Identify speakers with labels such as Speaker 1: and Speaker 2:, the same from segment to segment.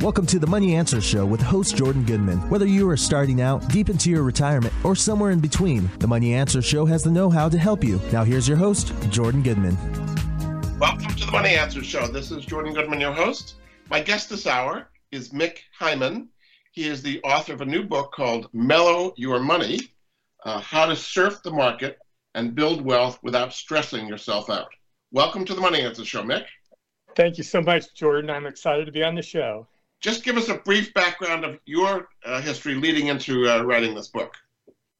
Speaker 1: Welcome to the Money Answer Show with host Jordan Goodman. Whether you are starting out, deep into your retirement, or somewhere in between, the Money Answer Show has the know how to help you. Now, here's your host, Jordan Goodman.
Speaker 2: Welcome to the Money Answer Show. This is Jordan Goodman, your host. My guest this hour is Mick Heyman. He is the author of a new book called Mellow Your Money uh, How to Surf the Market and Build Wealth Without Stressing Yourself Out. Welcome to the Money Answer Show, Mick.
Speaker 3: Thank you so much, Jordan. I'm excited to be on the show
Speaker 2: just give us a brief background of your uh, history leading into uh, writing this book.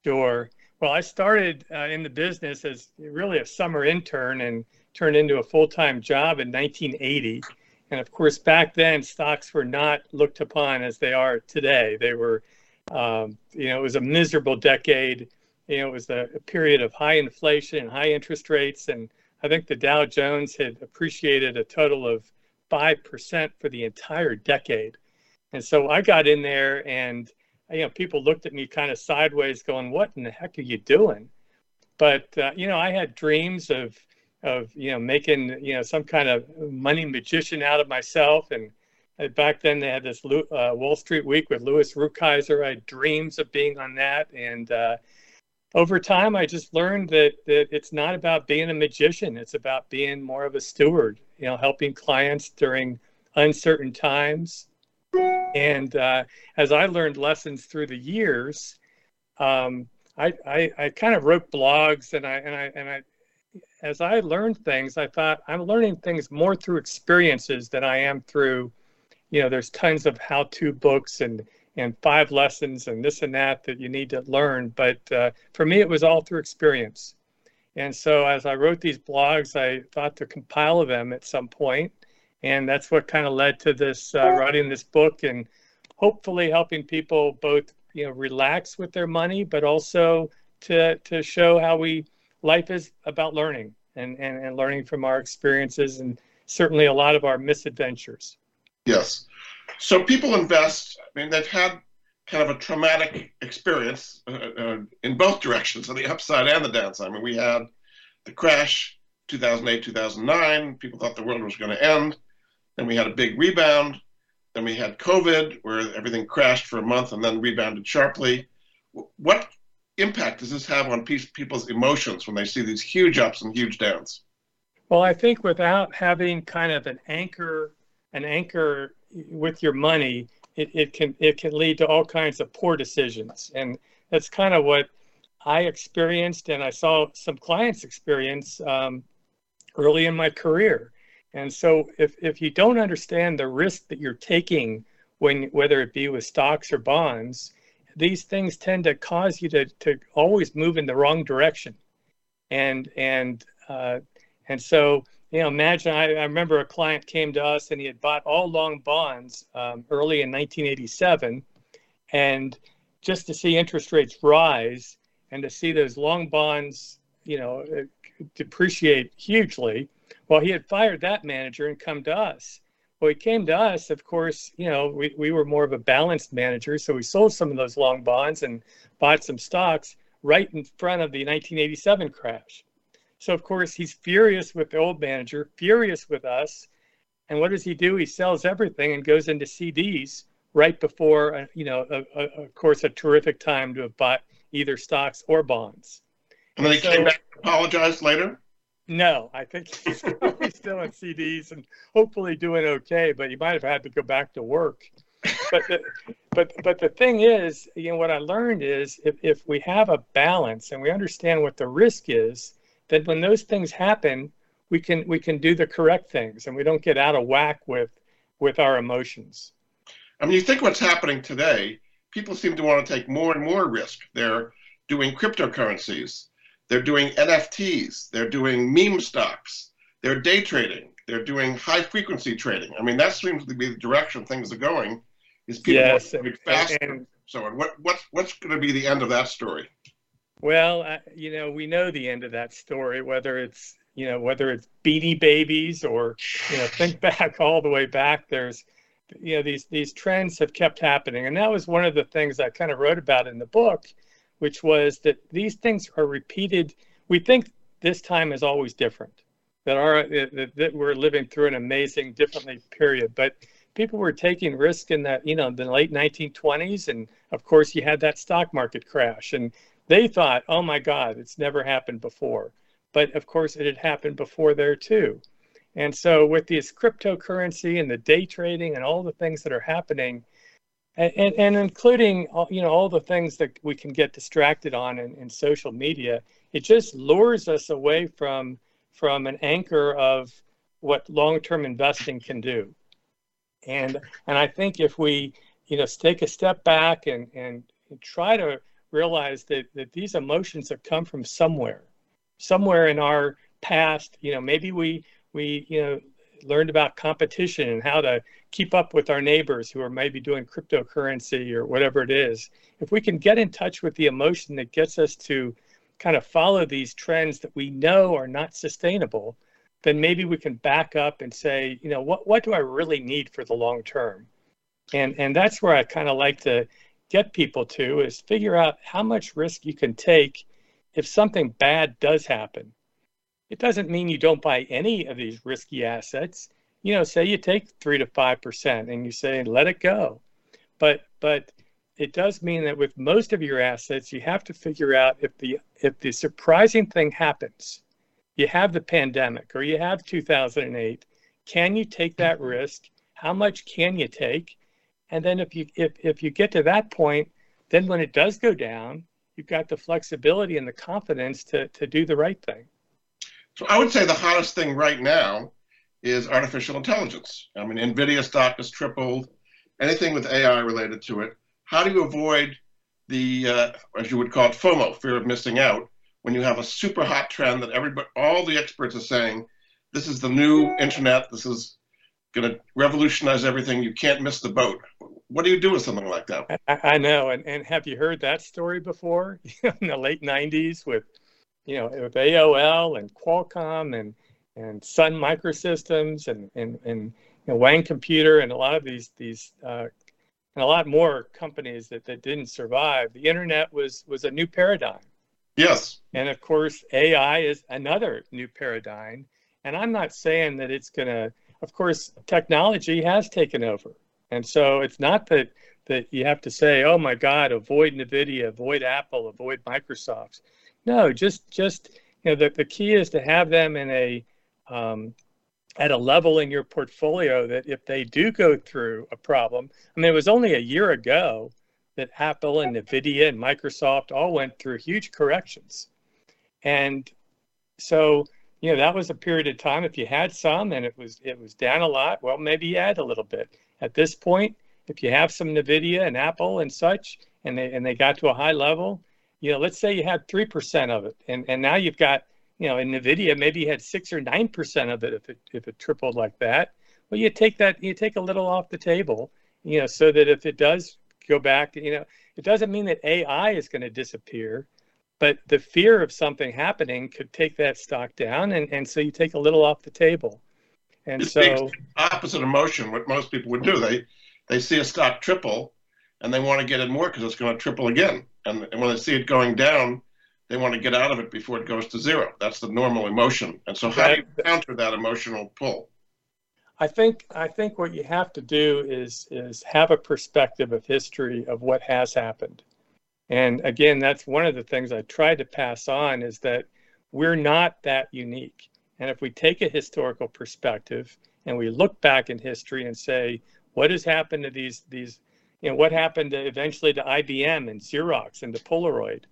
Speaker 3: Sure. Well, I started uh, in the business as really a summer intern and turned into a full time job in 1980. And of course, back then, stocks were not looked upon as they are today. They were, um, you know, it was a miserable decade. You know, it was a, a period of high inflation and high interest rates. And I think the Dow Jones had appreciated a total of 5% for the entire decade. And so I got in there and, you know, people looked at me kind of sideways going, what in the heck are you doing? But, uh, you know, I had dreams of, of, you know, making, you know, some kind of money magician out of myself. And uh, back then they had this uh, Wall Street Week with Louis Rukeyser. I had dreams of being on that. And, uh, over time i just learned that that it's not about being a magician it's about being more of a steward you know helping clients during uncertain times and uh, as i learned lessons through the years um, I, I, I kind of wrote blogs and i and i and i as i learned things i thought i'm learning things more through experiences than i am through you know there's tons of how to books and and five lessons and this and that that you need to learn. But uh, for me, it was all through experience. And so as I wrote these blogs, I thought to compile them at some point, and that's what kind of led to this uh, writing this book and hopefully helping people both you know relax with their money, but also to to show how we life is about learning and, and, and learning from our experiences and certainly a lot of our misadventures.
Speaker 2: Yes. So people invest. I mean, they've had kind of a traumatic experience uh, uh, in both directions, on the upside and the downside. I mean, we had the crash, 2008, 2009. People thought the world was going to end. Then we had a big rebound. Then we had COVID, where everything crashed for a month and then rebounded sharply. What impact does this have on people's emotions when they see these huge ups and huge downs?
Speaker 3: Well, I think without having kind of an anchor, an anchor with your money, it, it can it can lead to all kinds of poor decisions. And that's kind of what I experienced and I saw some clients experience um, early in my career. And so if, if you don't understand the risk that you're taking when whether it be with stocks or bonds, these things tend to cause you to, to always move in the wrong direction. And and uh, and so you know, imagine I, I, remember a client came to us and he had bought all long bonds um, early in 1987. And just to see interest rates rise and to see those long bonds, you know, uh, depreciate hugely, well, he had fired that manager and come to us. Well, he came to us, of course, you know, we, we were more of a balanced manager. So we sold some of those long bonds and bought some stocks right in front of the 1987 crash. So of course he's furious with the old manager, furious with us. And what does he do? He sells everything and goes into CDs right before, uh, you know, a, a, of course, a terrific time to have bought either stocks or bonds.
Speaker 2: And then he so, came back and apologized later?
Speaker 3: No, I think he's probably still in CDs and hopefully doing okay, but he might have had to go back to work. But the, but but the thing is, you know, what I learned is if, if we have a balance and we understand what the risk is, that when those things happen, we can we can do the correct things and we don't get out of whack with with our emotions.
Speaker 2: I mean, you think what's happening today, people seem to want to take more and more risk. They're doing cryptocurrencies, they're doing NFTs, they're doing meme stocks, they're day trading, they're doing high frequency trading. I mean, that seems to be the direction things are going. Is people yes, faster? And, so, what what's what's going to be the end of that story?
Speaker 3: Well, uh, you know, we know the end of that story, whether it's, you know, whether it's Beanie Babies or, you know, think back all the way back. There's, you know, these these trends have kept happening, and that was one of the things I kind of wrote about in the book, which was that these things are repeated. We think this time is always different, that our that, that we're living through an amazing, differently period, but people were taking risk in that, you know, the late 1920s. And of course, you had that stock market crash. And they thought, oh my God, it's never happened before. But of course, it had happened before there too. And so, with this cryptocurrency and the day trading and all the things that are happening, and, and, and including you know all the things that we can get distracted on in, in social media, it just lures us away from from an anchor of what long-term investing can do. And and I think if we you know take a step back and and try to realize that that these emotions have come from somewhere, somewhere in our past. You know, maybe we we you know learned about competition and how to keep up with our neighbors who are maybe doing cryptocurrency or whatever it is. If we can get in touch with the emotion that gets us to kind of follow these trends that we know are not sustainable, then maybe we can back up and say, you know, what what do I really need for the long term? And and that's where I kind of like to get people to is figure out how much risk you can take if something bad does happen. It doesn't mean you don't buy any of these risky assets. You know, say you take three to five percent and you say let it go. But but it does mean that with most of your assets, you have to figure out if the if the surprising thing happens, you have the pandemic or you have 2008, can you take that risk? How much can you take? And then if you if if you get to that point, then when it does go down, you've got the flexibility and the confidence to to do the right thing.
Speaker 2: So I would say the hottest thing right now is artificial intelligence. I mean, Nvidia stock has tripled. Anything with AI related to it. How do you avoid the, uh, as you would call it, FOMO, fear of missing out, when you have a super hot trend that everybody, all the experts are saying, this is the new internet. This is going to revolutionize everything. You can't miss the boat. What do you do with something like that?
Speaker 3: I, I know. And, and have you heard that story before in the late 90s with you know, with AOL and Qualcomm and and Sun Microsystems and and and you know, Wang Computer and a lot of these these uh, and a lot more companies that, that didn't survive. The internet was was a new paradigm.
Speaker 2: Yes.
Speaker 3: And of course, AI is another new paradigm. And I'm not saying that it's going to. Of course, technology has taken over, and so it's not that that you have to say, "Oh my God, avoid Nvidia, avoid Apple, avoid Microsoft." No, just just you know the, the key is to have them in a um, at a level in your portfolio that if they do go through a problem, I mean it was only a year ago that Apple and Nvidia and Microsoft all went through huge corrections, and so you know that was a period of time. If you had some and it was it was down a lot, well maybe you add a little bit. At this point, if you have some Nvidia and Apple and such, and they and they got to a high level, you know, let's say you had 3% of it and, and now you've got, you know, in NVIDIA, maybe you had six or 9% of it if it, if it tripled like that. Well, you take that, you take a little off the table, you know, so that if it does go back, you know, it doesn't mean that AI is going to disappear, but the fear of something happening could take that stock down. And, and so you take a little off the table. And
Speaker 2: it's
Speaker 3: so
Speaker 2: opposite emotion, what most people would do. They, they see a stock triple and they want to get in more because it's going to triple again and, and when they see it going down, they want to get out of it before it goes to zero. That's the normal emotion. And so, how do you counter that emotional pull?
Speaker 3: I think I think what you have to do is is have a perspective of history of what has happened. And again, that's one of the things I tried to pass on is that we're not that unique. And if we take a historical perspective and we look back in history and say, what has happened to these these you know what happened to, eventually to IBM and Xerox and to Polaroid,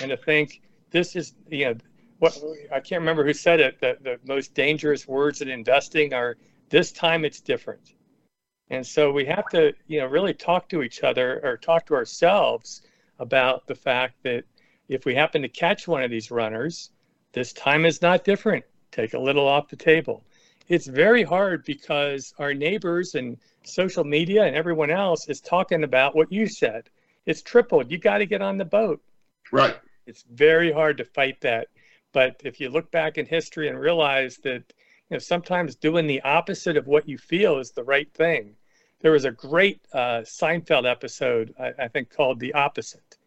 Speaker 3: and to think this is you know what I can't remember who said it that the most dangerous words in investing are this time it's different, and so we have to you know really talk to each other or talk to ourselves about the fact that if we happen to catch one of these runners, this time is not different. Take a little off the table. It's very hard because our neighbors and social media and everyone else is talking about what you said. It's tripled. You got to get on the boat.
Speaker 2: Right.
Speaker 3: It's very hard to fight that. But if you look back in history and realize that you know sometimes doing the opposite of what you feel is the right thing. There was a great uh, Seinfeld episode I, I think called "The Opposite,"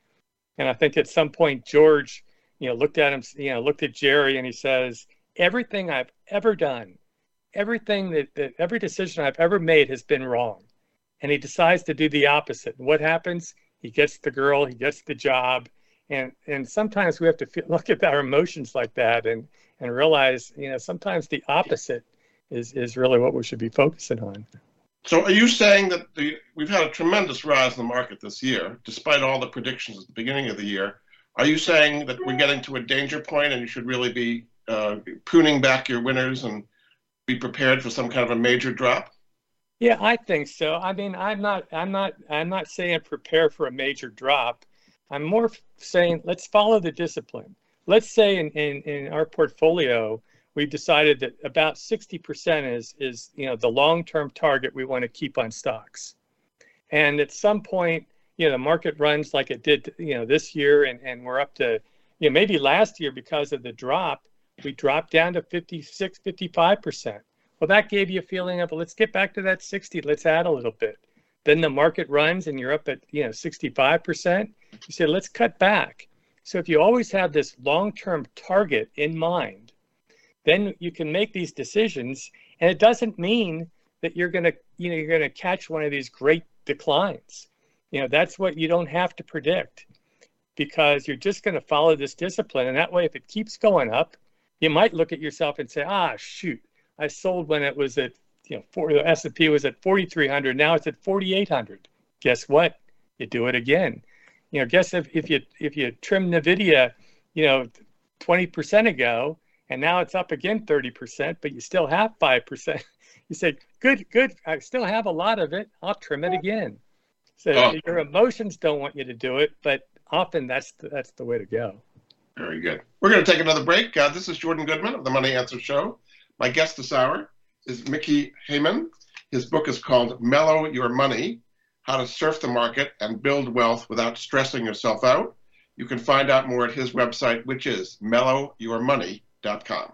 Speaker 3: and I think at some point George, you know, looked at him, you know, looked at Jerry, and he says, "Everything I've ever done everything that, that every decision I've ever made has been wrong. And he decides to do the opposite. And what happens? He gets the girl, he gets the job. And, and sometimes we have to feel, look at our emotions like that and, and realize, you know, sometimes the opposite is, is really what we should be focusing on.
Speaker 2: So are you saying that the, we've had a tremendous rise in the market this year, despite all the predictions at the beginning of the year? Are you saying that we're getting to a danger point and you should really be uh, pruning back your winners and be prepared for some kind of a major drop?
Speaker 3: Yeah, I think so. I mean, I'm not, I'm not, I'm not saying prepare for a major drop. I'm more saying let's follow the discipline. Let's say in, in, in our portfolio, we've decided that about 60% is, is you know, the long-term target we want to keep on stocks. And at some point, you know, the market runs like it did, you know, this year and, and we're up to, you know, maybe last year because of the drop, we dropped down to 56, 55%. Well, that gave you a feeling of, let's get back to that 60, let's add a little bit. Then the market runs and you're up at, you know, 65%. You say, let's cut back. So if you always have this long-term target in mind, then you can make these decisions. And it doesn't mean that you're to, you know, you're to catch one of these great declines. You know, that's what you don't have to predict because you're just going to follow this discipline. And that way, if it keeps going up, you might look at yourself and say, ah, shoot, I sold when it was at, you know, for, the S&P was at 4,300. Now it's at 4,800. Guess what? You do it again. You know, guess if, if you if you trim NVIDIA, you know, 20% ago, and now it's up again 30%, but you still have 5%. You say, good, good. I still have a lot of it. I'll trim it again. So oh. your emotions don't want you to do it, but often that's the, that's the way to go.
Speaker 2: Very good. We're going to take another break. Uh, this is Jordan Goodman of the Money Answer Show. My guest this hour is Mickey Heyman. His book is called Mellow Your Money How to Surf the Market and Build Wealth Without Stressing Yourself Out. You can find out more at his website, which is mellowyourmoney.com.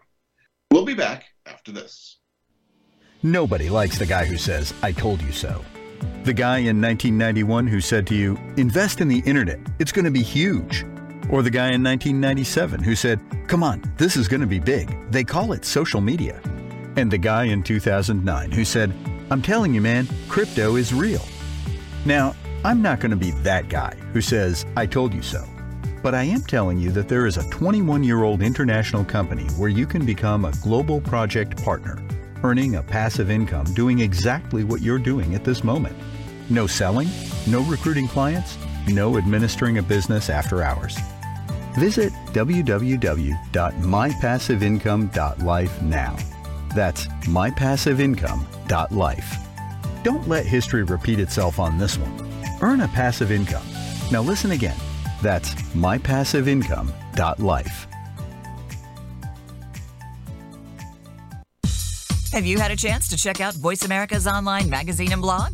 Speaker 2: We'll be back after this.
Speaker 4: Nobody likes the guy who says, I told you so. The guy in 1991 who said to you, invest in the internet, it's going to be huge. Or the guy in 1997 who said, Come on, this is going to be big. They call it social media. And the guy in 2009 who said, I'm telling you, man, crypto is real. Now, I'm not going to be that guy who says, I told you so. But I am telling you that there is a 21 year old international company where you can become a global project partner, earning a passive income doing exactly what you're doing at this moment. No selling, no recruiting clients, no administering a business after hours. Visit www.mypassiveincome.life now. That's mypassiveincome.life. Don't let history repeat itself on this one. Earn a passive income. Now listen again. That's mypassiveincome.life.
Speaker 5: Have you had a chance to check out Voice America's online magazine and blog?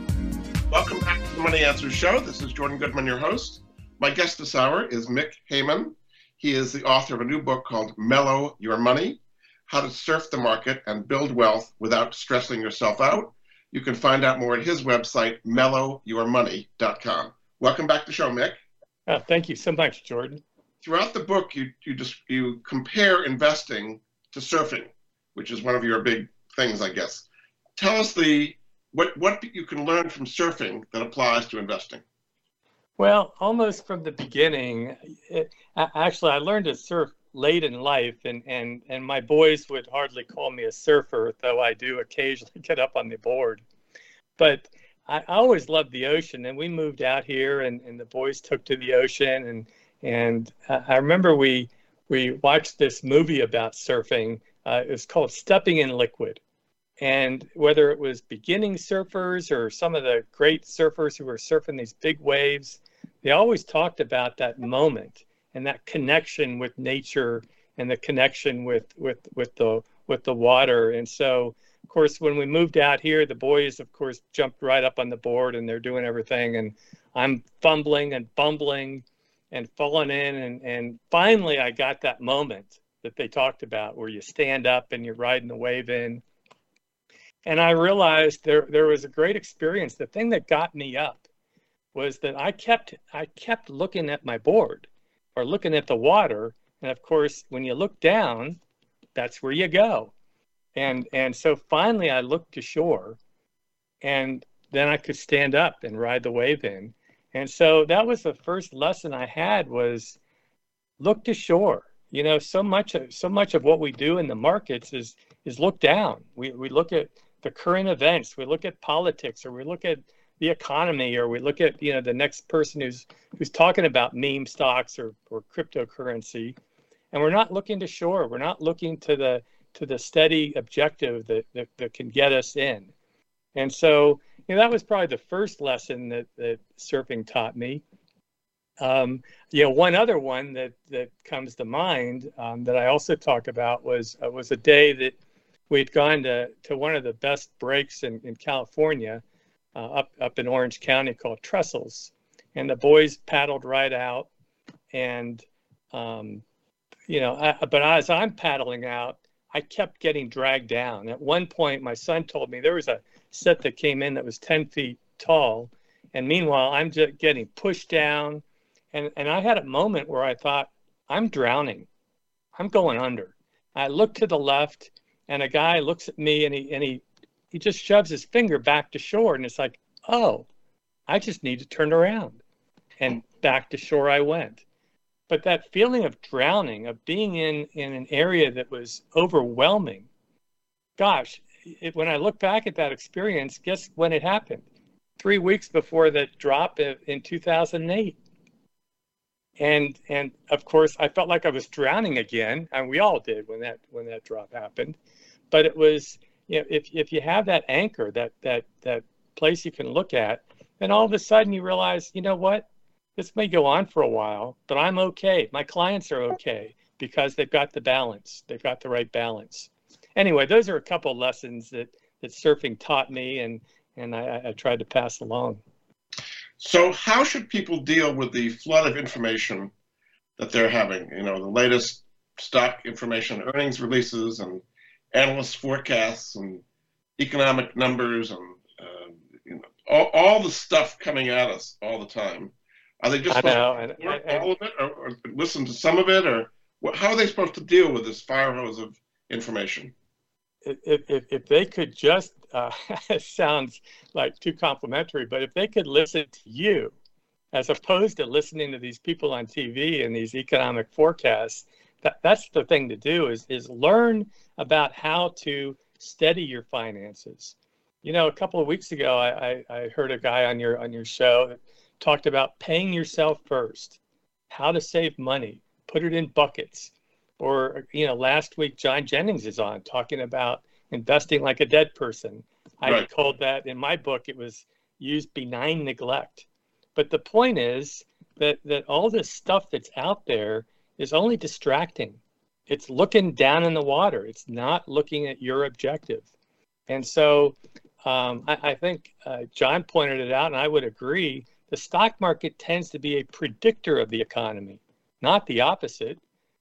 Speaker 2: Welcome back to the Money Answers Show. This is Jordan Goodman, your host. My guest this hour is Mick Heyman. He is the author of a new book called Mellow Your Money How to Surf the Market and Build Wealth Without Stressing Yourself Out. You can find out more at his website, mellowyourmoney.com. Welcome back to the show, Mick.
Speaker 3: Oh, thank you so much, Jordan.
Speaker 2: Throughout the book, you, you, just, you compare investing to surfing, which is one of your big things, I guess. Tell us the what what you can learn from surfing that applies to investing?
Speaker 3: Well, almost from the beginning. It, actually, I learned to surf late in life, and and and my boys would hardly call me a surfer, though I do occasionally get up on the board. But I always loved the ocean, and we moved out here, and, and the boys took to the ocean, and and I remember we we watched this movie about surfing. Uh, it was called Stepping in Liquid, and whether it was beginning surfers or some of the great surfers who were surfing these big waves, they always talked about that moment and that connection with nature and the connection with with with the with the water. And so, of course, when we moved out here, the boys, of course, jumped right up on the board and they're doing everything, and I'm fumbling and bumbling and falling in, and and finally I got that moment that they talked about where you stand up and you're riding the wave in and I realized there there was a great experience. The thing that got me up was that I kept I kept looking at my board or looking at the water, and of course, when you look down, that's where you go. And and so finally, I looked to shore, and then I could stand up and ride the wave in. And so that was the first lesson I had was look to shore. You know, so much of so much of what we do in the markets is is look down. We we look at the current events, we look at politics, or we look at the economy, or we look at you know the next person who's who's talking about meme stocks or or cryptocurrency, and we're not looking to shore. We're not looking to the to the steady objective that, that, that can get us in. And so, you know, that was probably the first lesson that, that surfing taught me. Um, you know, one other one that, that comes to mind um, that I also talk about was uh, was a day that we'd gone to, to one of the best breaks in, in California uh, up, up in Orange County called Trestles. And the boys paddled right out. And, um, you know, I, but as I'm paddling out, I kept getting dragged down. At one point, my son told me there was a set that came in that was 10 feet tall. And meanwhile, I'm just getting pushed down. And, and I had a moment where I thought, I'm drowning. I'm going under. I looked to the left and a guy looks at me and he and he he just shoves his finger back to shore and it's like oh i just need to turn around. And back to shore i went. But that feeling of drowning of being in in an area that was overwhelming gosh it, when i look back at that experience guess when it happened? Three weeks before the drop in 2008 and and of course i felt like i was drowning again and we all did when that when that drop happened but it was you know if if you have that anchor that that that place you can look at then all of a sudden you realize you know what? This may go on for a while but i'm okay. My clients are okay because they've got the balance. They've got the right balance. Anyway those are a couple lessons that that surfing taught me and and I, I tried to pass along.
Speaker 2: So how should people deal with the flood of information that they're having? You know the latest stock information earnings releases and analyst forecasts and economic numbers and uh, you know all, all the stuff coming at us all the time. Are they just supposed know, to I, I, all of it, or, or, listen to some of it, or how are they supposed to deal with this fire hose of information?
Speaker 3: If, if, if they could just, uh, sounds like too complimentary, but if they could listen to you, as opposed to listening to these people on TV and these economic forecasts, that, that's the thing to do is, is learn about how to steady your finances. You know, a couple of weeks ago, I, I, I heard a guy on your on your show that talked about paying yourself first, how to save money, put it in buckets. Or, you know, last week, John Jennings is on talking about investing like a dead person. Right. I called that in my book, it was use benign neglect. But the point is that, that all this stuff that's out there is only distracting. It's looking down in the water. It's not looking at your objective. And so um, I, I, think uh, John pointed it out, and I would agree. The stock market tends to be a predictor of the economy, not the opposite.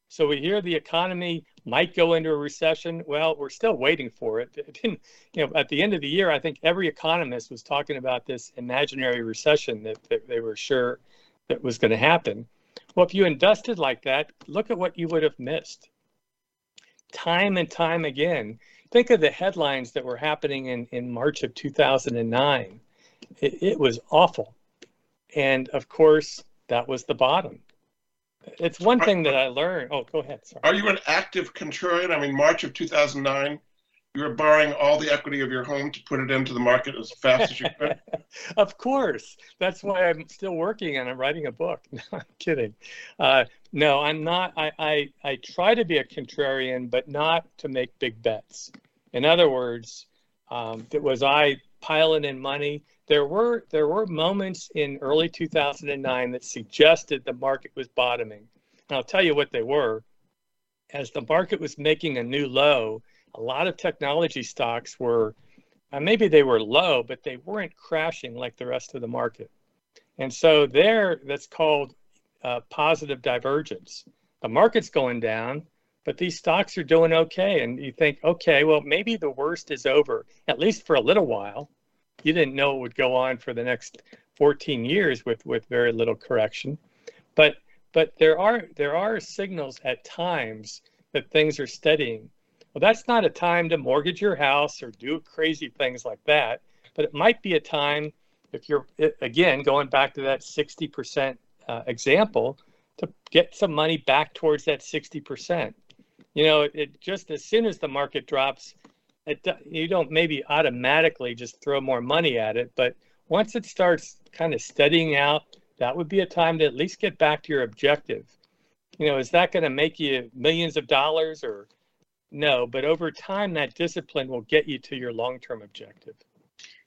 Speaker 3: So we hear the economy might go into a recession. Well, we're still waiting for it. it didn't, you know, at the end of the year, I think every economist was talking about this imaginary recession that, that they were sure that was going to happen. Well, if you invested like that, look at what you would have missed. Time and time again. Think of the headlines that were happening in, in March of 2009. It, it was awful. And of course, that was the bottom. It's one thing that I learned. Oh, go ahead. Sorry.
Speaker 2: Are you an active contrarian? I mean, March of 2009, you were borrowing all the equity of your home to put it into the market as fast as you could.
Speaker 3: of course. That's why I'm still working and I'm writing a book. No, I'm kidding. Uh, no, I'm not. I, I, I try to be a contrarian, but not to make big bets. In other words, um, was I piling in money? There were there were moments in early 2009 that suggested the market was bottoming. And I'll tell you what they were. As the market was making a new low, a lot of technology stocks were uh, maybe they were low, but they weren't crashing like the rest of the market. And so there, that's called uh, positive divergence. The market's going down, but these stocks are doing okay. And you think, okay, well, maybe the worst is over, at least for a little while. You didn't know it would go on for the next 14 years with, with very little correction. But but there are there are signals at times that things are steadying. Well, that's not a time to mortgage your house or do crazy things like that, but it might be a time if you're again going back to that 60% uh, example to get some money back towards that 60%. You know, it, it just as soon as the market drops, it, you don't maybe automatically just throw more money at it, but once it starts kind of steadying out, that would be a time to at least get back to your objective. You know, is that going to make you millions of dollars or no? But over time, that discipline will get you to your long term objective.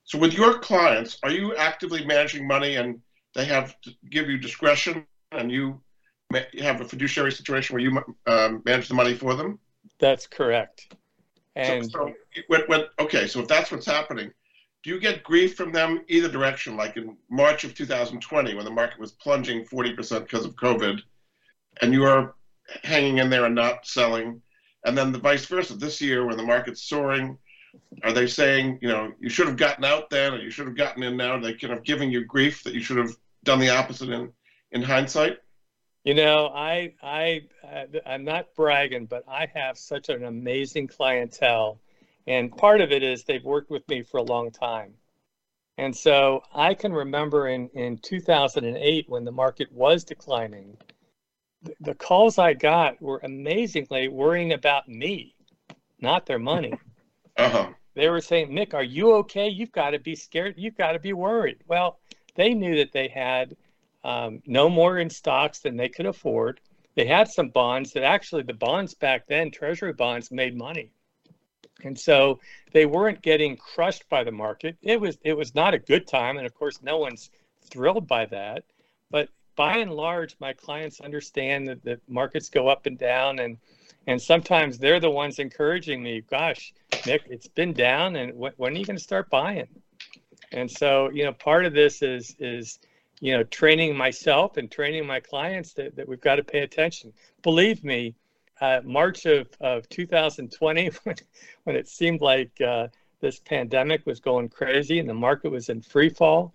Speaker 2: So, with your clients, are you actively managing money and they have to give you discretion and you have a fiduciary situation where you um, manage the money for them?
Speaker 3: That's correct. And
Speaker 2: so, so when, when, okay, so if that's what's happening, do you get grief from them either direction? Like in March of 2020, when the market was plunging 40% because of COVID, and you are hanging in there and not selling, and then the vice versa this year when the market's soaring, are they saying, you know, you should have gotten out then, or you should have gotten in now? Are they kind of giving you grief that you should have done the opposite in in hindsight?
Speaker 3: You know, I I I'm not bragging, but I have such an amazing clientele and part of it is they've worked with me for a long time. And so I can remember in, in 2008 when the market was declining, the, calls I got were amazingly worrying about me, not their money.
Speaker 2: Uh-huh.
Speaker 3: They were saying, Mick, are you okay? You've got to be scared. You've got to be worried. Well, they knew that they had um, no more in stocks than they could afford. They had some bonds that actually, the bonds back then, treasury bonds, made money. And so they weren't getting crushed by the market. It was it was not a good time, and of course, no one's thrilled by that. But by and large, my clients understand that the markets go up and down, and and sometimes they're the ones encouraging me. Gosh, Mick, it's been down, and when, when are you going to start buying? And so, you know, part of this is is you know training myself and training my clients that, that we've got to pay attention. Believe me, uh, March of, of 2020, when, when it seemed like uh, this pandemic was going crazy and the market was in free fall,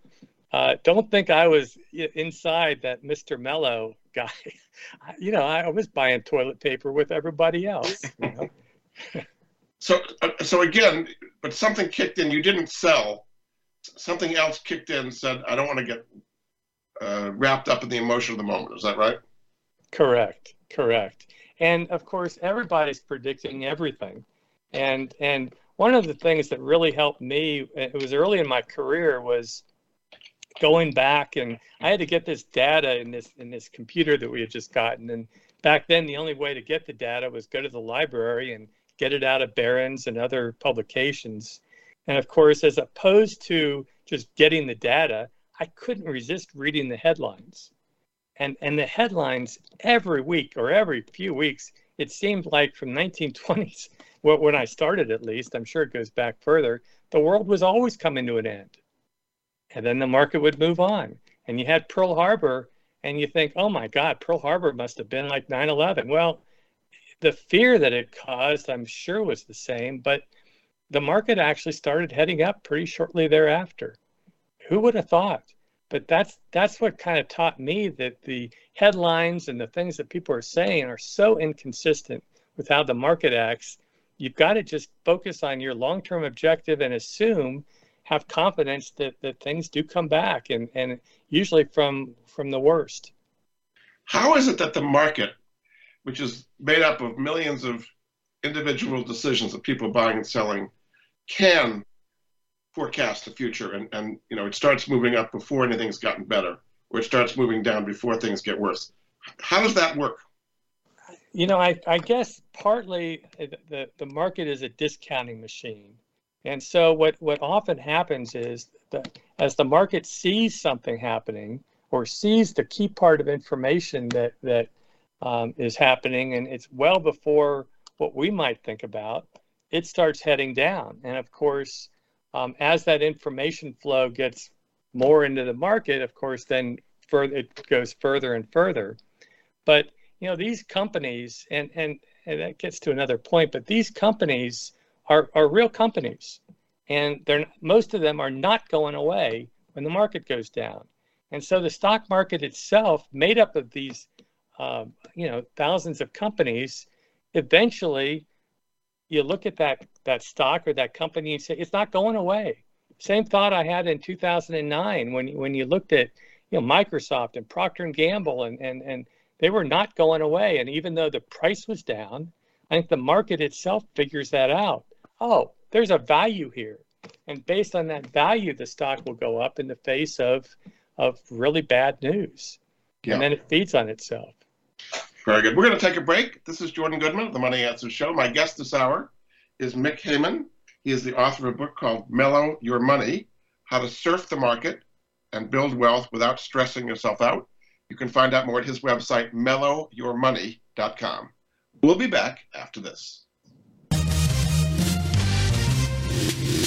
Speaker 3: uh, don't think I was inside that Mr. Mellow guy. you know, I was buying toilet paper with everybody else. You know?
Speaker 2: so, uh, so again, but something kicked in. You didn't sell. Something else kicked in and said, "I don't want to get uh, wrapped up in the emotion of the moment." Is that right?
Speaker 3: Correct. Correct and of course everybody's predicting everything and and one of the things that really helped me it was early in my career was going back and i had to mm-hmm. get this data in this in this computer that we had just gotten and back then the only way to get the data was go to the library and get it out of barron's and other publications. And of course as opposed to just getting the data i couldn't resist reading the headlines. And and the headlines every week or every few weeks it seemed like from 1920s when i started at least i'm sure it goes back further the world was always coming to an end and then the market would move on. And you had pearl harbor and you think oh my god pearl harbor must have been like 9-11 well the fear that it caused i'm sure was the same but the market actually started heading up pretty shortly thereafter. Who would have thought? But that's that's what kind of taught me that the headlines and the things that people are saying are so inconsistent with how the market acts. You've got to just focus on your long-term objective and assume have confidence that, that things do come back and, and usually from from the worst.
Speaker 2: How is it that the market, which is made up of millions of individual decisions of people buying and selling, can forecast the future? And, and you know it starts moving up before anything's gotten better or it starts moving down before things get worse. How does that work?
Speaker 3: You know i, I guess partly the, the market is a discounting machine and so what, what often happens is that as the market sees something happening or sees the key part of information that, that um, is happening and it's well before what we might think about, it starts heading down. And of course, um, as that information flow gets more into the market, of course, then further it goes further and further. But you know, these companies, and and, and that gets to another point, but these companies are, are real companies. And they're most of them are not going away when the market goes down. And so the stock market itself, made up of these, uh, you know, thousands of companies, eventually you look at that that stock or that company and say it's not going away. Same thought I had in 2009 when when you looked at you know Microsoft and Procter Gamble and and and they were not going away. And even though the price was down, I think the market itself figures that out. Oh, there's a value here, and based on that value, the stock will go up in the face of of really bad news, yeah. and then it feeds on itself.
Speaker 2: Very good. We're going to take a break. This is Jordan Goodman of the Money Answers Show. My guest this hour is Mick Heyman. He is the author of a book called Mellow Your Money How to Surf the Market and Build Wealth Without Stressing Yourself Out. You can find out more at his website, mellowyourmoney.com. We'll be back after this.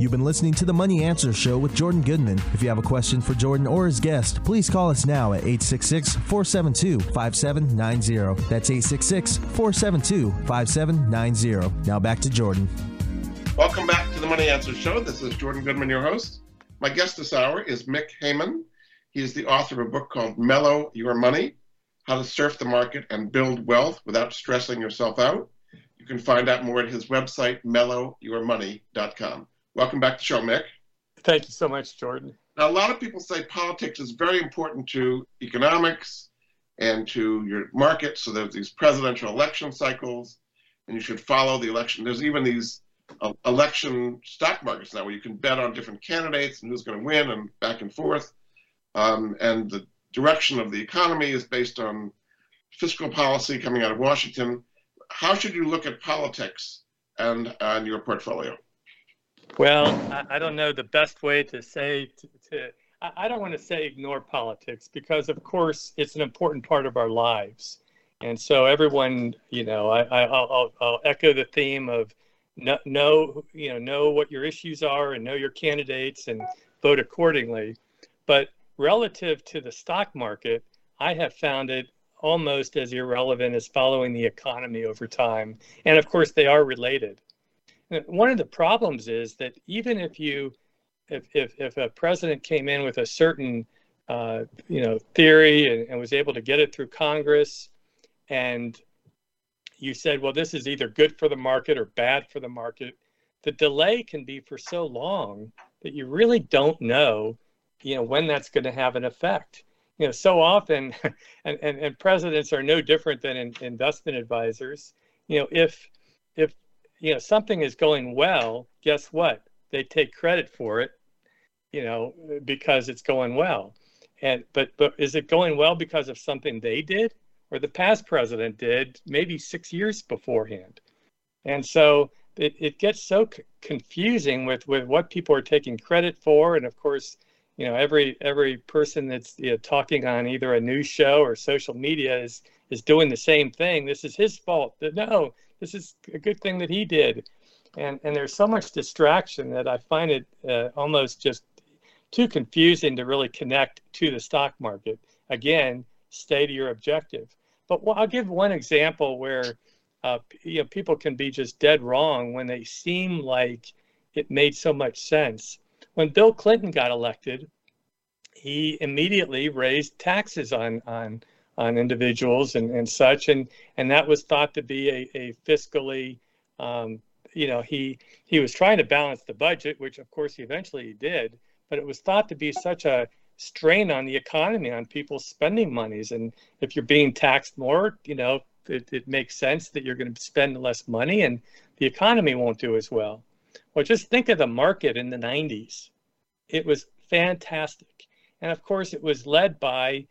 Speaker 1: You've been listening to the Money Answer Show with Jordan Goodman. If you have a question for Jordan or his guest, please call us now at 866 472 5790. That's 866 472 5790. Now back to Jordan.
Speaker 2: Welcome back to the Money Answer Show. This is Jordan Goodman, your host. My guest this hour is Mick Heyman. He is the author of a book called Mellow Your Money How to Surf the Market and Build Wealth Without Stressing Yourself Out. You can find out more at his website, mellowyourmoney.com. Welcome back to the show, Mick.
Speaker 3: Thank you so much, Jordan.
Speaker 2: Now, a lot of people say politics is very important to economics and to your market. So there's these presidential election cycles, and you should follow the election. There's even these uh, election stock markets now where you can bet on different candidates and who's going to win and back and forth. Um, and the direction of the economy is based on fiscal policy coming out of Washington. How should you look at politics and, and your portfolio?
Speaker 3: Well, I, I don't know the best way to say to, to I, don't want to say ignore politics because, of course, it's an important part of our lives. And so everyone, you know, I, I, will I'll echo the theme of know, you know, know what your issues are and know your candidates and vote accordingly. But relative to the stock market, I have found it almost as irrelevant as following the economy over time. And of course, they are related. One of the problems is that even if you, if, if, if a president came in with a certain, uh, you know, theory and, and was able to get it through Congress, and you said, well, this is either good for the market or bad for the market, the delay can be for so long that you really don't know, you know, when that's going to have an effect you know, so often, and, and, and presidents are no different than in, investment advisors. You know, if if you know something is going well, guess what? They take credit for it, you know, because it's going well. And but but is it going well because of something they did or the past president did maybe six years beforehand? And so it, it gets so c- confusing with with what people are taking credit for, and of course you know every every person that's you know, talking on either a news show or social media is is doing the same thing this is his fault no this is a good thing that he did. And and there's so much distraction that i find it uh, almost just too confusing to really connect to the stock market. Again stay to your objective. But well, i'll give one example where uh, you know people can be just dead wrong when they seem like it made so much sense. When Bill Clinton got elected, he immediately raised taxes on on on individuals and, and such, and and that was thought to be a, a fiscally, um, you know, he he was trying to balance the budget, which of course he eventually did, but it was thought to be such a strain on the economy, on people's spending monies, and if you're being taxed more, you know, it, it makes sense that you're going to spend less money, and the economy won't do as well. Well, just think of the market in the 90s. It was fantastic. And of course, it was led by,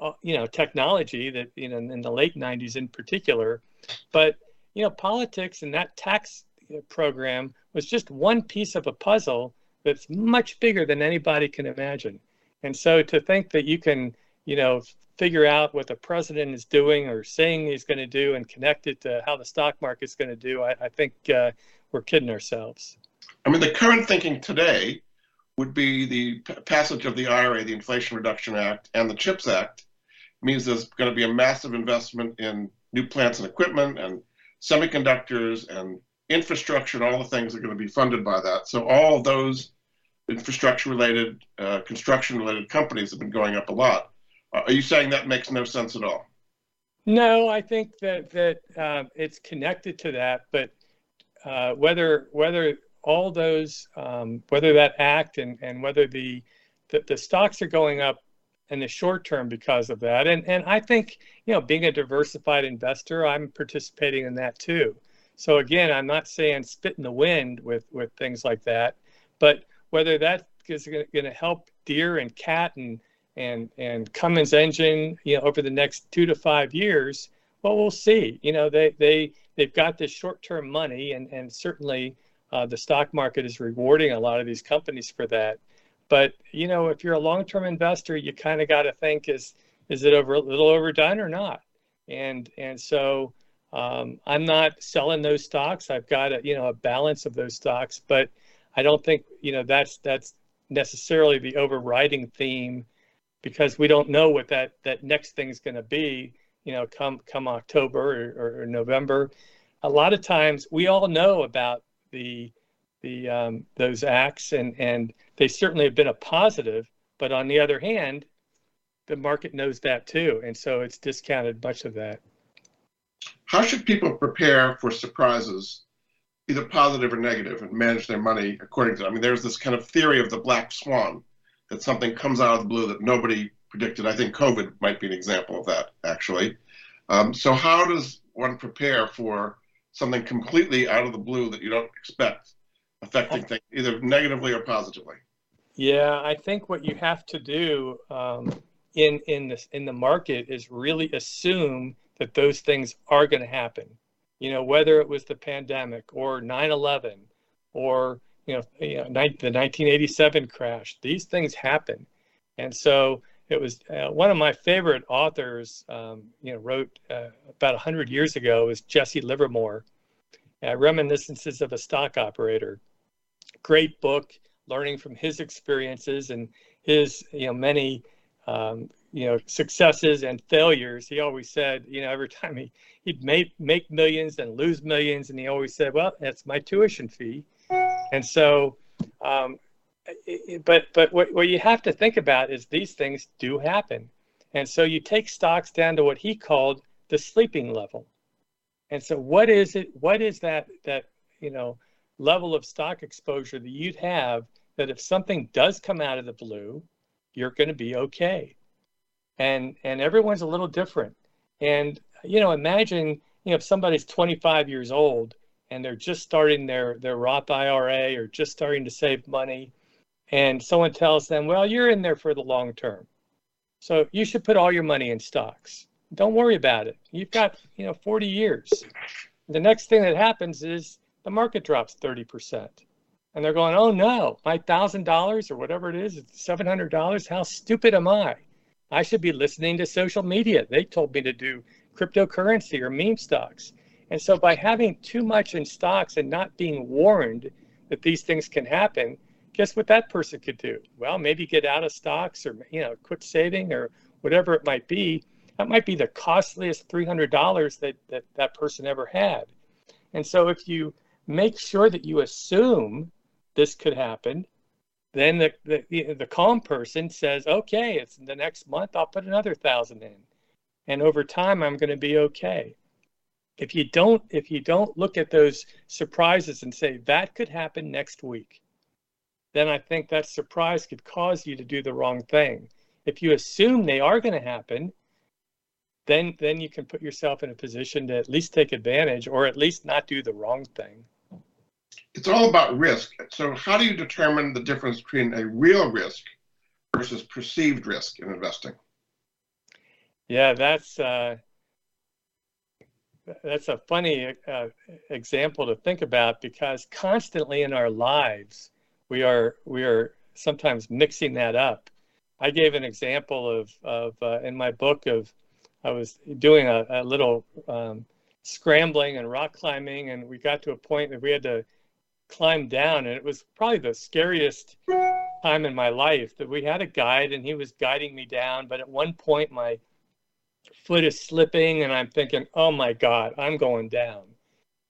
Speaker 3: uh, you know, technology that, you know, in the late 90s in particular. But, you know, politics and that tax program was just one piece of a puzzle that's much bigger than anybody can imagine. And so to think that you can, you know, figure out what the president is doing or saying he's going to do and connect it to how the stock market's going to do, I, I think uh, we're kidding ourselves.
Speaker 2: I mean, the current thinking today would be the passage of the IRA, the Inflation Reduction Act, and the CHIPS Act means there's going to be a massive investment in new plants and equipment and semiconductors and infrastructure and all the things are going to be funded by that. So all those infrastructure related, uh, construction related companies have been going up a lot. Uh, are you saying that makes no sense at all?
Speaker 3: No, I think that that uh, it's connected to that, but uh, whether whether all those um, whether that act and and whether the, the the stocks are going up in the short term because of that, and and I think you know being a diversified investor, I'm participating in that too. So again, I'm not saying spit in the wind with with things like that, but whether that is going to help Deere and Cat and and and Cummins engine, you know, over the next two to five years, well, we'll see. You know, they they they've got this short-term money, and and certainly uh, the stock market is rewarding a lot of these companies for that. But you know, if you're a long-term investor, you kind of got to think: is is it over a little overdone or not? And and so um, I'm not selling those stocks. I've got a you know a balance of those stocks, but I don't think you know that's that's necessarily the overriding theme because we don't know what that that next thing is going to be you know, come come October or, or, November. A lot of times, we all know about the the um, those acts, and and they certainly have been a positive. But on the other hand, the market knows that too, and so it's discounted much of that.
Speaker 2: How should people prepare for surprises, either positive or negative, and manage their money according to? I mean, there's this kind of theory of the black swan, that something comes out of the blue that nobody predicted. I think COVID might be an example of that, actually. Um, so, how does one prepare for something completely out of the blue that you don't expect affecting things either negatively or positively?
Speaker 3: Yeah, I think what you have to do um, in in this in the market is really assume that those things are going to happen. You know, whether it was the pandemic or 9/11 or you know, you know the 1987 crash, these things happen, and so it was uh, one of my favorite authors. Um, you know, wrote uh, about hundred years ago was Jesse Livermore, uh, "Reminiscences of a Stock Operator." Great book, learning from his experiences and his you know many um, you know successes and failures. He always said you know every time he he'd make make millions and lose millions and he always said well that's my tuition fee. And so um, but but what, what you have to think about is these things do happen. And so you take stocks down to what he called the sleeping level. And so what is it what is that that you know level of stock exposure that you'd have that if something does come out of the blue you're going to be okay. And and everyone's a little different. And you know imagine you know if somebody's 25 years old and they're just starting their their Roth IRA or just starting to save money and someone tells them well you're in there for the long term. So you should put all your money in stocks. Don't worry about it. You've got you know 40 years. The next thing that happens is the market drops 30% and they're going oh no my thousand dollars or whatever it is it's $700 how stupid am i I should be listening to social media. They told me to do cryptocurrency or meme stocks. And so by having too much in stocks and not being warned that these things can happen, guess what that person could do? Well, maybe get out of stocks or you know, quit saving or whatever it might be. That might be the costliest $300 that that, that person ever had. And so if you make sure that you assume this could happen then the, the, the calm person says, okay, it's the next month, I'll put another thousand in. And over time, I'm going to be okay. If you don't, if you don't look at those surprises and say that could happen next week, then I think that surprise could cause you to do the wrong thing. If you assume they are going to happen, then then you can put yourself in a position to at least take advantage or at least not do the wrong thing
Speaker 2: it's all about risk. So, how do you determine the difference between a real risk versus perceived risk in investing?
Speaker 3: Yeah, that's uh, that's a funny uh, example to think about because constantly in our lives we are we are sometimes mixing that up. I gave an example of of uh, in my book of I was doing a, a little um, scrambling and rock climbing, and we got to a point that we had to climbed down and it was probably the scariest time in my life that we had a guide and he was guiding me down but at one point my foot is slipping and i'm thinking oh my god i'm going down.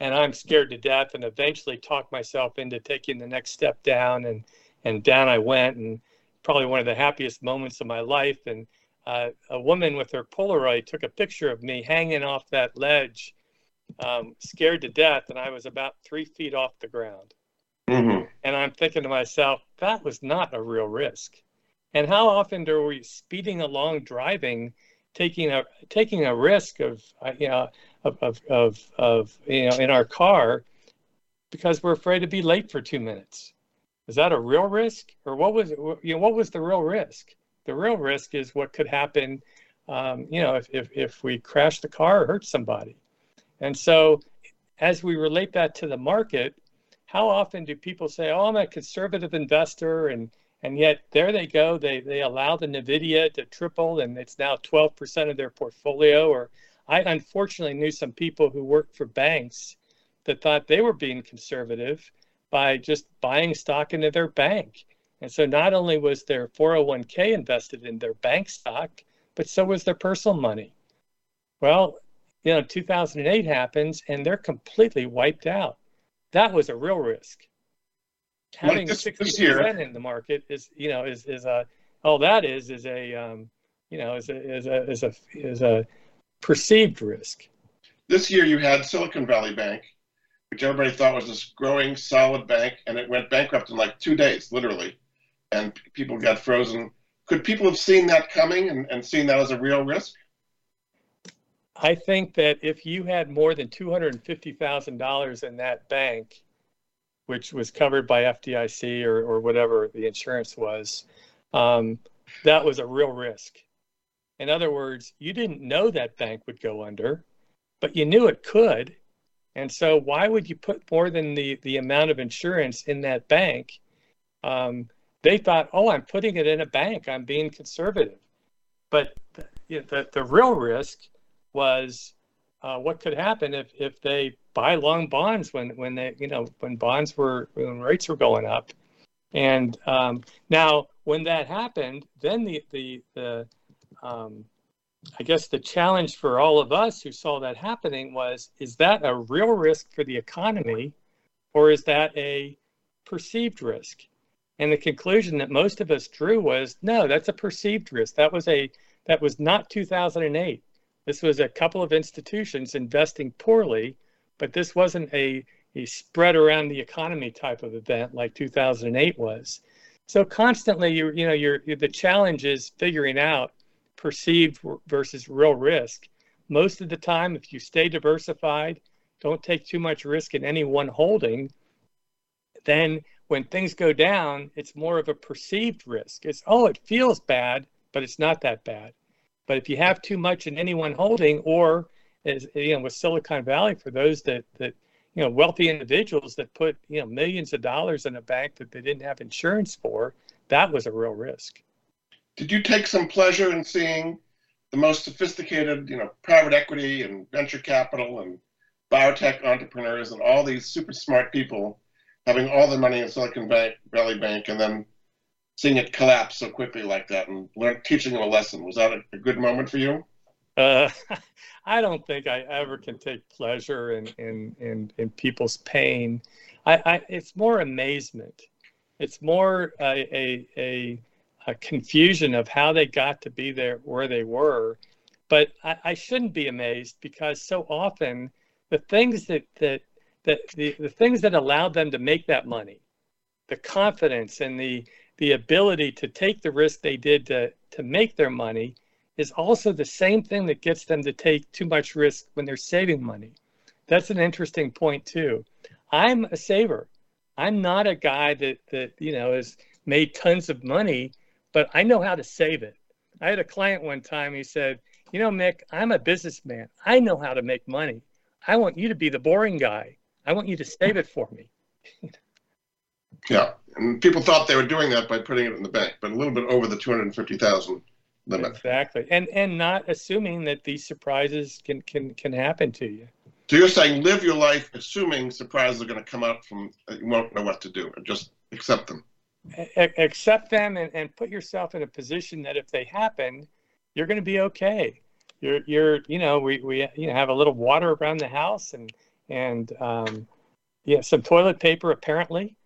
Speaker 3: And i'm scared to death and eventually talk myself into taking the next step down and and down i went and probably one of the happiest moments of my life. And uh, a woman with her polaroid took a picture of me hanging off that ledge um, scared to death, and I was about three feet off the ground. Mm-hmm. And I'm thinking to myself, that was not a real risk. And how often are we speeding along, driving, taking a taking a risk of uh, you know of, of, of, of you know in our car because we're afraid to be late for two minutes? Is that a real risk, or what was you know what was the real risk? The real risk is what could happen, um, you know, if, if if we crash the car or hurt somebody. And so, as we relate that to the market, how often do people say, "Oh, I'm a conservative investor," and and yet there they go. They they allow the Nvidia to triple, and it's now 12% of their portfolio. Or I unfortunately knew some people who worked for banks that thought they were being conservative by just buying stock into their bank. And so not only was their 401k invested in their bank stock, but so was their personal money. Well, you know 2008 happens and they're completely wiped out. That was a real risk. Having like 60% in the market is you know is is a all that is is a um, you know is a is a is a is a perceived risk.
Speaker 2: This year you had silicon valley bank which everybody thought was this growing solid bank and it went bankrupt in like two days literally. And people got frozen. Could people have seen that coming and, and seen that as a real risk
Speaker 3: I think that if you had more than $250,000 in that bank, which was covered by FDIC or, or whatever the insurance was, um, that was a real risk. In other words, you didn't know that bank would go under, but you knew it could. And so, why would you put more than the, the amount of insurance in that bank? Um, they thought, oh, I'm putting it in a bank, I'm being conservative. But the, the, the real risk was uh, what could happen if, if they buy long bonds when, when they you know when bonds were when rates were going up And um, now, when that happened, then the the the um, I guess the challenge for all of us who saw that happening was: is that a real risk for the economy, or is that a perceived risk? And the conclusion that most of us drew was, no, that's a perceived risk. That was a that was not 2008. This was a couple of institutions investing poorly, but this wasn't a, a spread around the economy type of event like 2008 was. So constantly, you you know, you're, the challenge is figuring out perceived versus real risk. Most of the time, if you stay diversified, don't take too much risk in any one holding, then when things go down, it's more of a perceived risk. It's, oh, it feels bad, but it's not that bad. But if you have too much in any one holding, or as you know, with Silicon Valley, for those that that you know, wealthy individuals that put you know millions of dollars in a bank that they didn't have insurance for, that was a real risk.
Speaker 2: Did you take some pleasure in seeing the most sophisticated, you know, private equity and venture capital and biotech entrepreneurs and all these super smart people having all their money in Silicon Valley Bank and then seeing it collapse so quickly like that and learn, teaching them a lesson. Was that a, a good moment for you?
Speaker 3: Uh, I don't think I ever can take pleasure in in in, in people's pain. I, I, it's more amazement. It's more a, a, a confusion of how they got to be there where they were. But I, I shouldn't be amazed because so often the things that that that the, the things that allowed them to make that money, the confidence and the the ability to take the risk they did to to make their money is also the same thing that gets them to take too much risk when they're saving money. That's an interesting point too. I'm a saver. I'm not a guy that that you know has made tons of money, but I know how to save it. I had a client one time. He said, "You know, Mick, I'm a businessman. I know how to make money. I want you to be the boring guy. I want you to save it for me.
Speaker 2: yeah, and people thought they were doing that by putting it in the bank, but a little bit over the two hundred fifty thousand limit.
Speaker 3: Exactly, and and not assuming that these surprises can can can happen to you.
Speaker 2: So you're saying live your life assuming surprises are going to come out from you won't know what to do, and just accept them.
Speaker 3: A- accept them and, and put yourself in a position that if they happen, you're going to be okay. You're you're you know we we you know have a little water around the house and and um, yeah, some toilet paper apparently,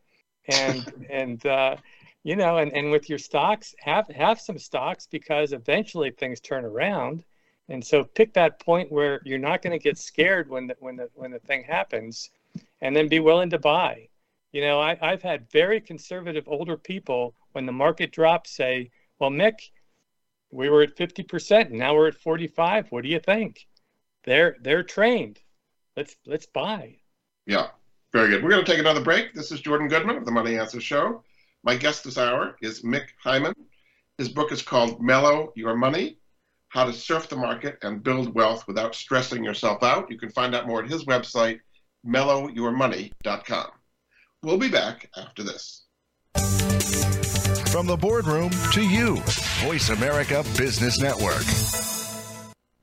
Speaker 3: and and uh, you know, and, and with your stocks, have have some stocks because eventually things turn around, and so pick that point where you're not going to get scared when the when the when the thing happens, and then be willing to buy. You know, I, I've had very conservative older people when the market drops say, "Well, Mick, we were at 50%, and now we're at 45. What do you think?" They're they're trained let's let's buy.
Speaker 2: Yeah, very good. We're going to take another break. This is Jordan Goodman of the Money Answer Show. My guest this hour is Mick Heyman. His book is called Mellow Your Money How to Surf the Market and Build Wealth Without Stressing Yourself Out. You can find out more at his website, mellowyourmoney.com. We'll be back after this.
Speaker 6: From the boardroom to you, Voice America Business Network.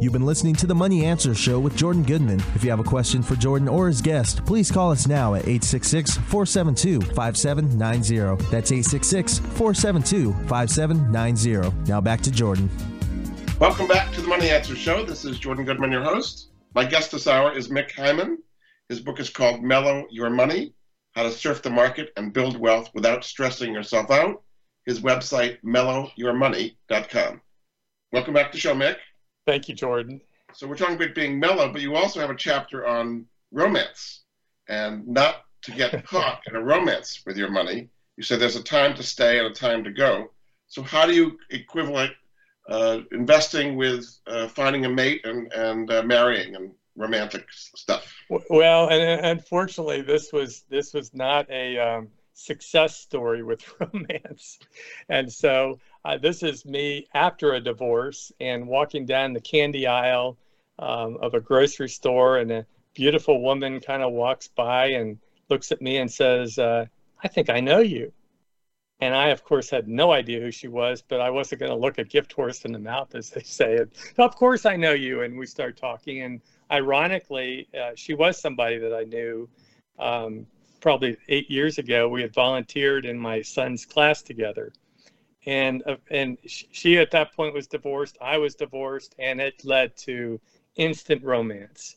Speaker 1: You've been listening to the Money Answer Show with Jordan Goodman. If you have a question for Jordan or his guest, please call us now at 866 472 5790. That's 866 472 5790. Now back to Jordan.
Speaker 2: Welcome back to the Money Answer Show. This is Jordan Goodman, your host. My guest this hour is Mick Heyman. His book is called Mellow Your Money how to surf the market and build wealth without stressing yourself out. His website, mellowyourmoney.com. Welcome back to the show, Mick.
Speaker 3: Thank you, Jordan.
Speaker 2: So we're talking about being mellow, but you also have a chapter on romance and not to get caught in a romance with your money. You said there's a time to stay and a time to go. So how do you equivalent uh, investing with uh, finding a mate and, and uh, marrying and romantic stuff?
Speaker 3: Well, and unfortunately, this was this was not a um, success story with romance, and so uh, this is me after a divorce and walking down the candy aisle um, of a grocery store, and a beautiful woman kind of walks by and looks at me and says, uh, "I think I know you." And I, of course, had no idea who she was, but I wasn't going to look a gift horse in the mouth, as they say. Of course, I know you. And we start talking. And ironically, uh, she was somebody that I knew um, probably eight years ago. We had volunteered in my son's class together. And, uh, and she at that point was divorced. I was divorced. And it led to instant romance.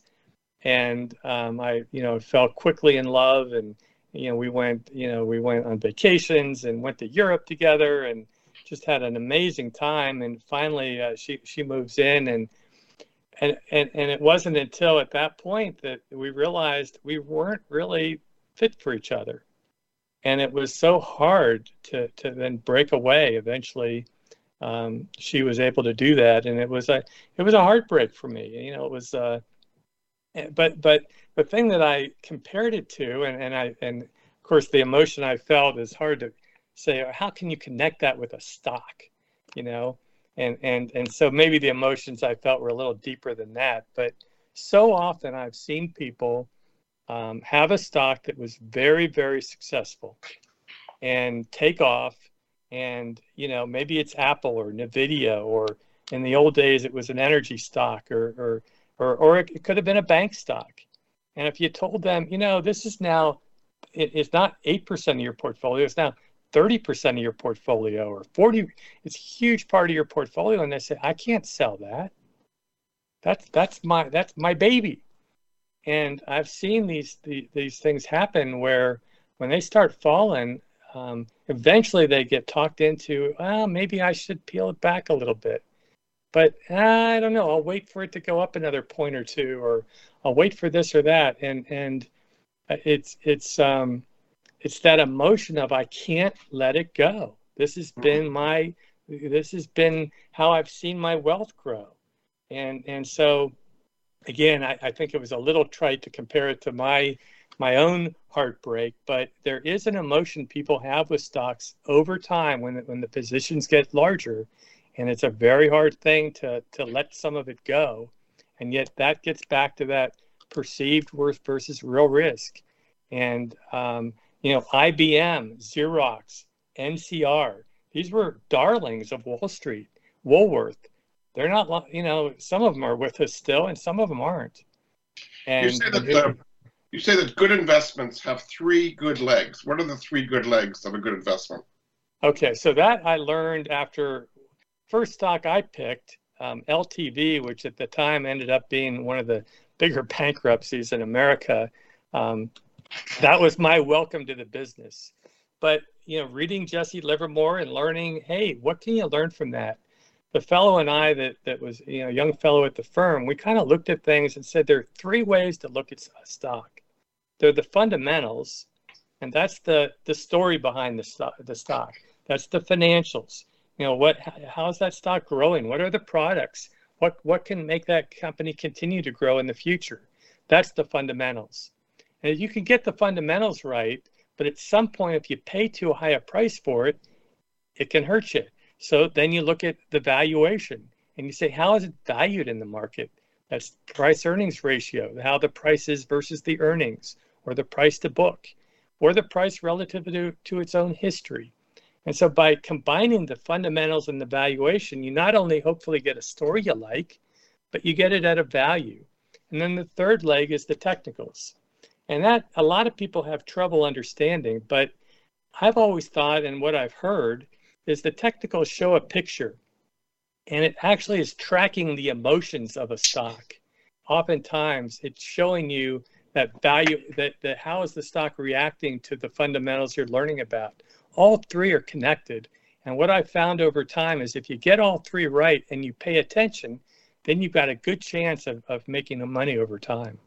Speaker 3: And um, I, you know, fell quickly in love and you know we went you know we went on vacations and went to Europe together and just had an amazing time and finally uh, she she moves in and and, and and it wasn't until at that point that we realized we weren't really fit for each other and it was so hard to to then break away eventually um, she was able to do that and it was a it was a heartbreak for me you know it was uh, but but the thing that I compared it to, and, and I and of course the emotion I felt is hard to say. How can you connect that with a stock? You know, and and and so maybe the emotions I felt were a little deeper than that. But so often I've seen people um, have a stock that was very very successful and take off, and you know maybe it's Apple or Nvidia or in the old days it was an energy stock or or or, or it could have been a bank stock. And if you told them, you know, this is now, it, it's not 8% of your portfolio, it's now 30% of your portfolio or 40, it's a huge part of your portfolio. And they say, I can't sell that. That's, that's my, that's my baby. And I've seen these, the, these things happen where when they start falling, um, eventually they get talked into, well, maybe I should peel it back a little bit but I don't know. I'll wait for it to go up another point or two, or I'll wait for this or that. And and uh, it's it's um it's that emotion of I can't let it go. This has mm-hmm. been my this has been how I've seen my wealth grow, and and so again, I, I think it was a little trite to compare it to my my own heartbreak, but there is an emotion people have with stocks over time when when the positions get larger and it's a very hard thing to to let some of it go. And yet that gets back to that perceived worth versus real risk. And um, you know ibm xerox ncr these were darlings of wall street woolworth they're not you know some of them are with us still and some of them aren't
Speaker 2: and you say that uh, you say that good investments have three good legs what are the three good legs of a good investment
Speaker 3: okay so that i learned after first stock I picked, um, LTV, which at the time ended up being one of the bigger bankruptcies in America, um, that was my welcome to the business. But you know, reading Jesse Livermore and learning, hey, what can you learn from that? The fellow and I that that was you know young fellow at the firm, we kind of looked at things and said there are three ways to look at a stock. They're the fundamentals, and that's the the story behind the stock. The stock. That's the financials you know what how is that stock growing what are the products what what can make that company continue to grow in the future that's the fundamentals and you can get the fundamentals right but at some point if you pay too high a price for it it can hurt you so then you look at the valuation and you say how is it valued in the market that's price earnings ratio how the price is versus the earnings or the price to book or the price relative to, to its own history and so by combining the fundamentals and the valuation, you not only hopefully get a story you like, but you get it at a value. And then the third leg is the technicals. And that a lot of people have trouble understanding, but I've always thought and what I've heard is the technicals show a picture and it actually is tracking the emotions of a stock. Oftentimes it's showing you that value that, that how is the stock reacting to the fundamentals you're learning about all three are connected and what i've found over time is if you get all three right and you pay attention then you've got a good chance of, of making the money over time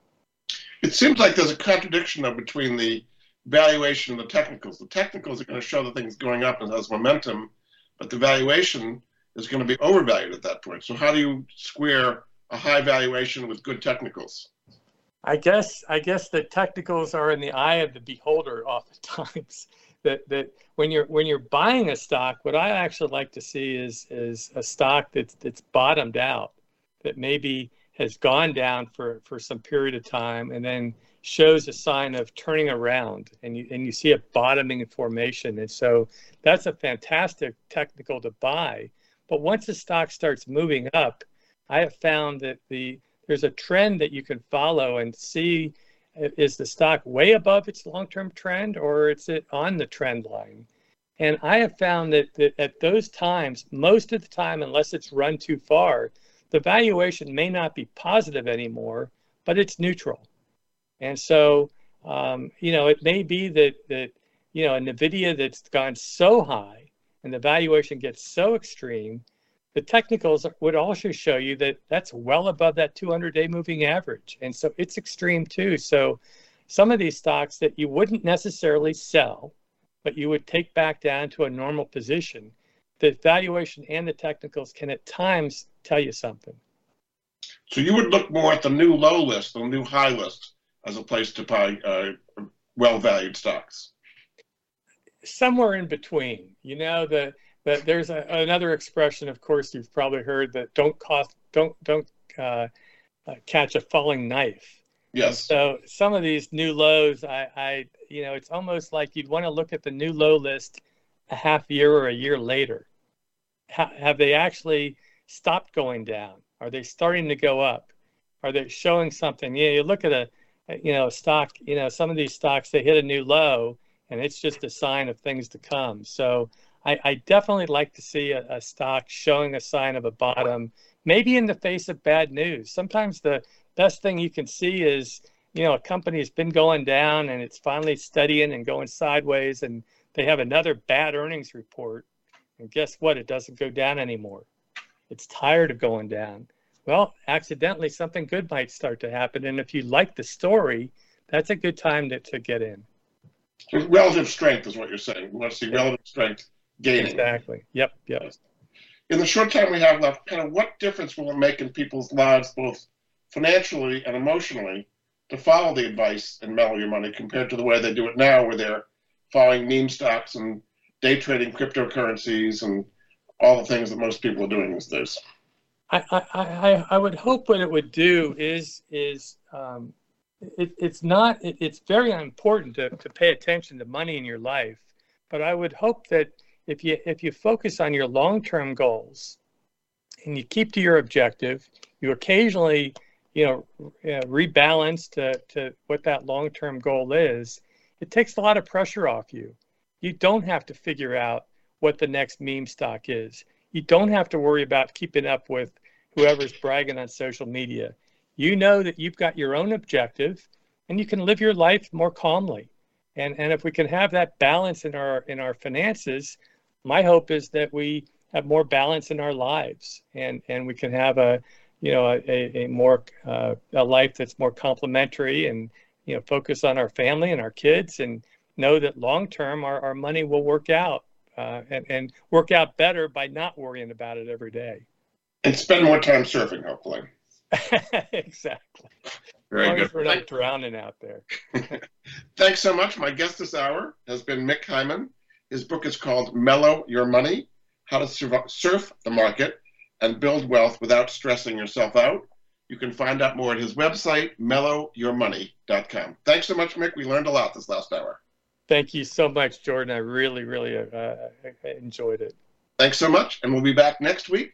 Speaker 2: it seems like there's a contradiction between the valuation and the technicals. The technicals are going to show the things going up and has momentum but the valuation is going to be overvalued at that point. So how do you square a high valuation with good technicals?
Speaker 3: I guess I guess the technicals are in the eye of the beholder oftentimes. that that when you're when you're buying a stock, what I actually like to see is is a stock that's that's bottomed out, that maybe has gone down for for some period of time and then shows a sign of turning around and you and you see a bottoming in formation. And so that's a fantastic technical to buy. But once the stock starts moving up, I have found that the there's a trend that you can follow and see uh, is the stock way above its long-term trend or is it on the trend line and i have found that, that at those times most of the time unless it's run too far the valuation may not be positive anymore but it's neutral and so um, you know it may be that that you know a nvidia that's gone so high and the valuation gets so extreme the technicals would also show you that that's well above that 200 day moving average. And so it's extreme too. So some of these stocks that you wouldn't necessarily sell, but you would take back down to a normal position, the valuation and the technicals can at times tell you something.
Speaker 2: So you would look more at the new low list, the new high list, as a place to buy uh, well valued stocks.
Speaker 3: Somewhere in between. You know, that but there's a, another expression, of course, you've probably heard that don't cost, don't don't uh, uh, catch a falling knife.
Speaker 2: Yes.
Speaker 3: so some of these new lows, I, I, you know, it's almost like you'd want to look at the new low list a half year or a year later. Ha- have they actually stopped going down? Are they starting to go up? Are they showing something? Yeah, you look at a, you know, stock. You know, some of these stocks they hit a new low, and it's just a sign of things to come. So I, I definitely like to see a, a, stock showing a sign of a bottom, maybe in the face of bad news. Sometimes the best thing you can see is, you know, a company has been going down and it's finally studying and going sideways, and they have another bad earnings report. And guess what? It doesn't go down anymore. It's tired of going down. Well, accidentally, something good might start to happen. And if you like the story, that's a good time to, to get in.
Speaker 2: Relative strength is what you're saying. We want to see relative strength gaining.
Speaker 3: Exactly. Yep. Yep.
Speaker 2: In the short time we have left, kind of what difference will it make in people's lives, both financially and emotionally, to follow the advice and mellow your money compared to the way they do it now, where they're following meme stocks and day trading cryptocurrencies and all the things that most people are doing these days?
Speaker 3: I, I, I would hope what it would do is is um, it, it's not it, it's very important to, to pay attention to money in your life, but I would hope that if you if you focus on your long-term goals and you keep to your objective, you occasionally you know rebalance to, to what that long-term goal is. It takes a lot of pressure off you. You don't have to figure out what the next meme stock is. You don't have to worry about keeping up with whoever's bragging on social media. You know that you've got your own objective and you can live your life more calmly. And, and if we can have that balance in our in our finances, my hope is that we have more balance in our lives and and we can have a you know a, a more uh, a life that's more complementary and you know focus on our family and our kids and know that long term our, our money will work out uh, and, and work out better by not worrying about it every day
Speaker 2: and spend more time surfing hopefully
Speaker 3: exactly
Speaker 2: very
Speaker 3: as
Speaker 2: good
Speaker 3: we're not drowning out there
Speaker 2: thanks so much my guest this hour has been mick heyman his book is called Mellow Your Money How to Surf the Market and Build Wealth Without Stressing Yourself Out. You can find out more at his website, mellowyourmoney.com. Thanks so much, Mick. We learned a lot this last hour.
Speaker 3: Thank you so much, Jordan. I really, really uh, enjoyed it.
Speaker 2: Thanks so much. And we'll be back next week